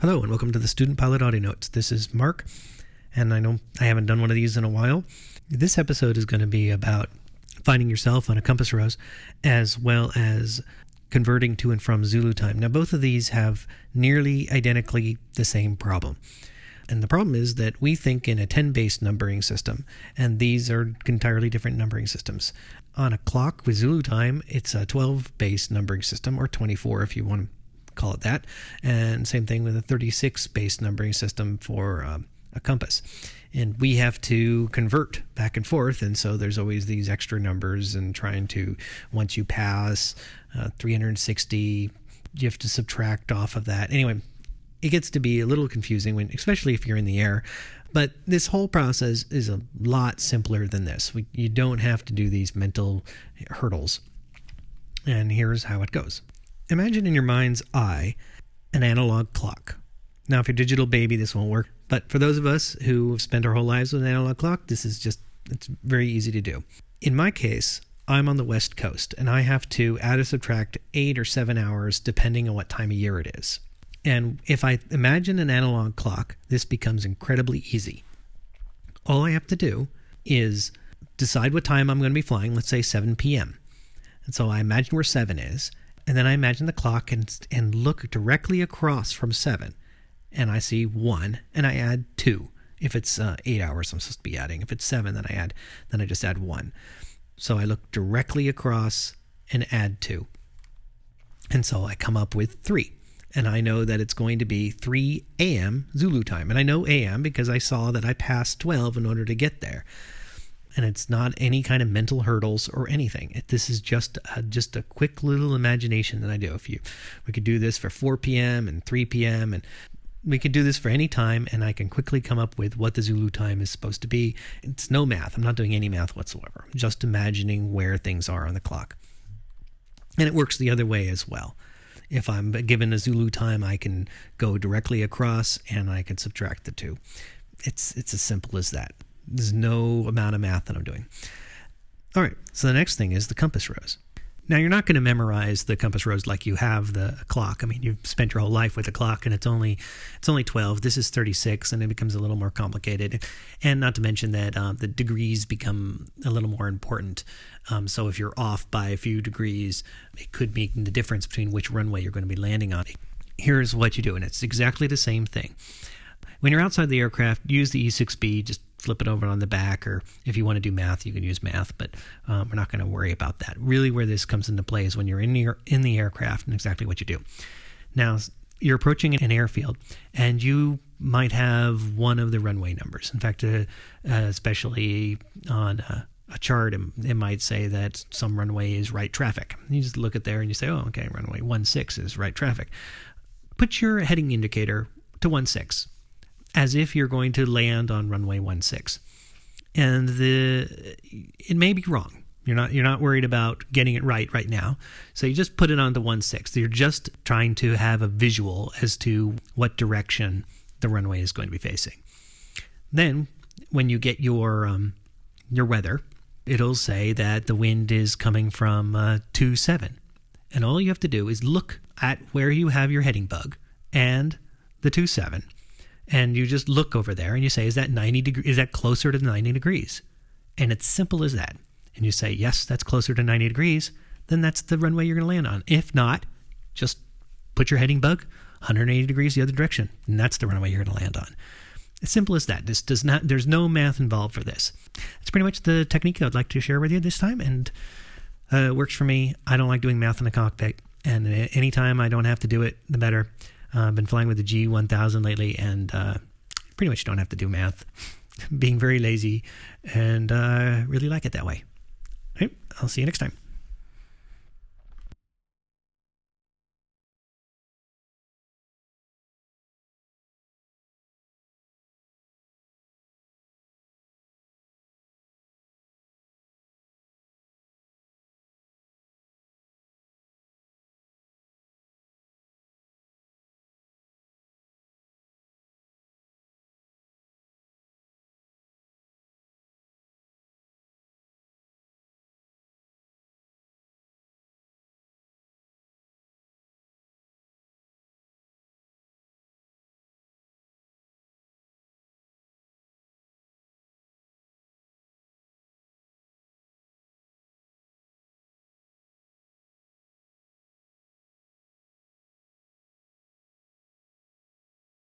Hello, and welcome to the Student Pilot Audio Notes. This is Mark, and I know I haven't done one of these in a while. This episode is going to be about finding yourself on a compass rose as well as converting to and from Zulu time. Now, both of these have nearly identically the same problem. And the problem is that we think in a 10 based numbering system, and these are entirely different numbering systems. On a clock with Zulu time, it's a 12 based numbering system, or 24 if you want call it that. And same thing with a 36 base numbering system for um, a compass. And we have to convert back and forth. And so there's always these extra numbers and trying to, once you pass uh, 360, you have to subtract off of that. Anyway, it gets to be a little confusing when, especially if you're in the air. But this whole process is a lot simpler than this. We, you don't have to do these mental hurdles. And here's how it goes. Imagine in your mind's eye an analog clock. Now, if you're a digital baby, this won't work. But for those of us who have spent our whole lives with an analog clock, this is just, it's very easy to do. In my case, I'm on the West Coast and I have to add or subtract eight or seven hours depending on what time of year it is. And if I imagine an analog clock, this becomes incredibly easy. All I have to do is decide what time I'm going to be flying, let's say 7 p.m. And so I imagine where 7 is, and then I imagine the clock and, and look directly across from 7, and I see 1, and I add 2. If it's uh, 8 hours, I'm supposed to be adding. If it's 7, then I add, then I just add 1. So I look directly across and add 2. And so I come up with 3 and I know that it's going to be 3 a.m. Zulu time. And I know a.m. because I saw that I passed 12 in order to get there and it's not any kind of mental hurdles or anything. This is just a, just a quick little imagination that I do. If you, we could do this for 4 p.m. and 3 p.m. and we could do this for any time, and I can quickly come up with what the Zulu time is supposed to be. It's no math. I'm not doing any math whatsoever. I'm just imagining where things are on the clock, and it works the other way as well. If I'm given a Zulu time, I can go directly across, and I can subtract the two. It's it's as simple as that. There's no amount of math that I'm doing. All right, so the next thing is the compass rose. Now you're not going to memorize the compass rose like you have the clock. I mean, you've spent your whole life with a clock, and it's only it's only 12. This is 36, and it becomes a little more complicated. And not to mention that um, the degrees become a little more important. Um, so if you're off by a few degrees, it could make the difference between which runway you're going to be landing on. Here's what you do, and it's exactly the same thing. When you're outside the aircraft, use the E6B. Just flip it over on the back, or if you want to do math, you can use math, but um, we're not going to worry about that. Really, where this comes into play is when you're in the, in the aircraft and exactly what you do. Now, you're approaching an airfield, and you might have one of the runway numbers. In fact, uh, uh, especially on a, a chart, it might say that some runway is right traffic. You just look at there and you say, oh, okay, runway 16 is right traffic. Put your heading indicator to 16 as if you're going to land on runway 16 and the it may be wrong. You're not you're not worried about getting it right right now. So you just put it on the 16 you're just trying to have a visual as to what direction the runway is going to be facing. Then when you get your um, your weather it'll say that the wind is coming from uh, 27 and all you have to do is look at where you have your heading bug and the 27 and you just look over there and you say, is that 90 degrees? Is that closer to 90 degrees? And it's simple as that. And you say, yes, that's closer to 90 degrees. Then that's the runway you're going to land on. If not, just put your heading bug 180 degrees the other direction, and that's the runway you're going to land on. As simple as that. This does not. There's no math involved for this. It's pretty much the technique I'd like to share with you this time, and uh, it works for me. I don't like doing math in the cockpit, and anytime I don't have to do it, the better. Uh, I've been flying with the G1000 lately, and uh, pretty much don't have to do math. Being very lazy, and uh, really like it that way. I'll see you next time.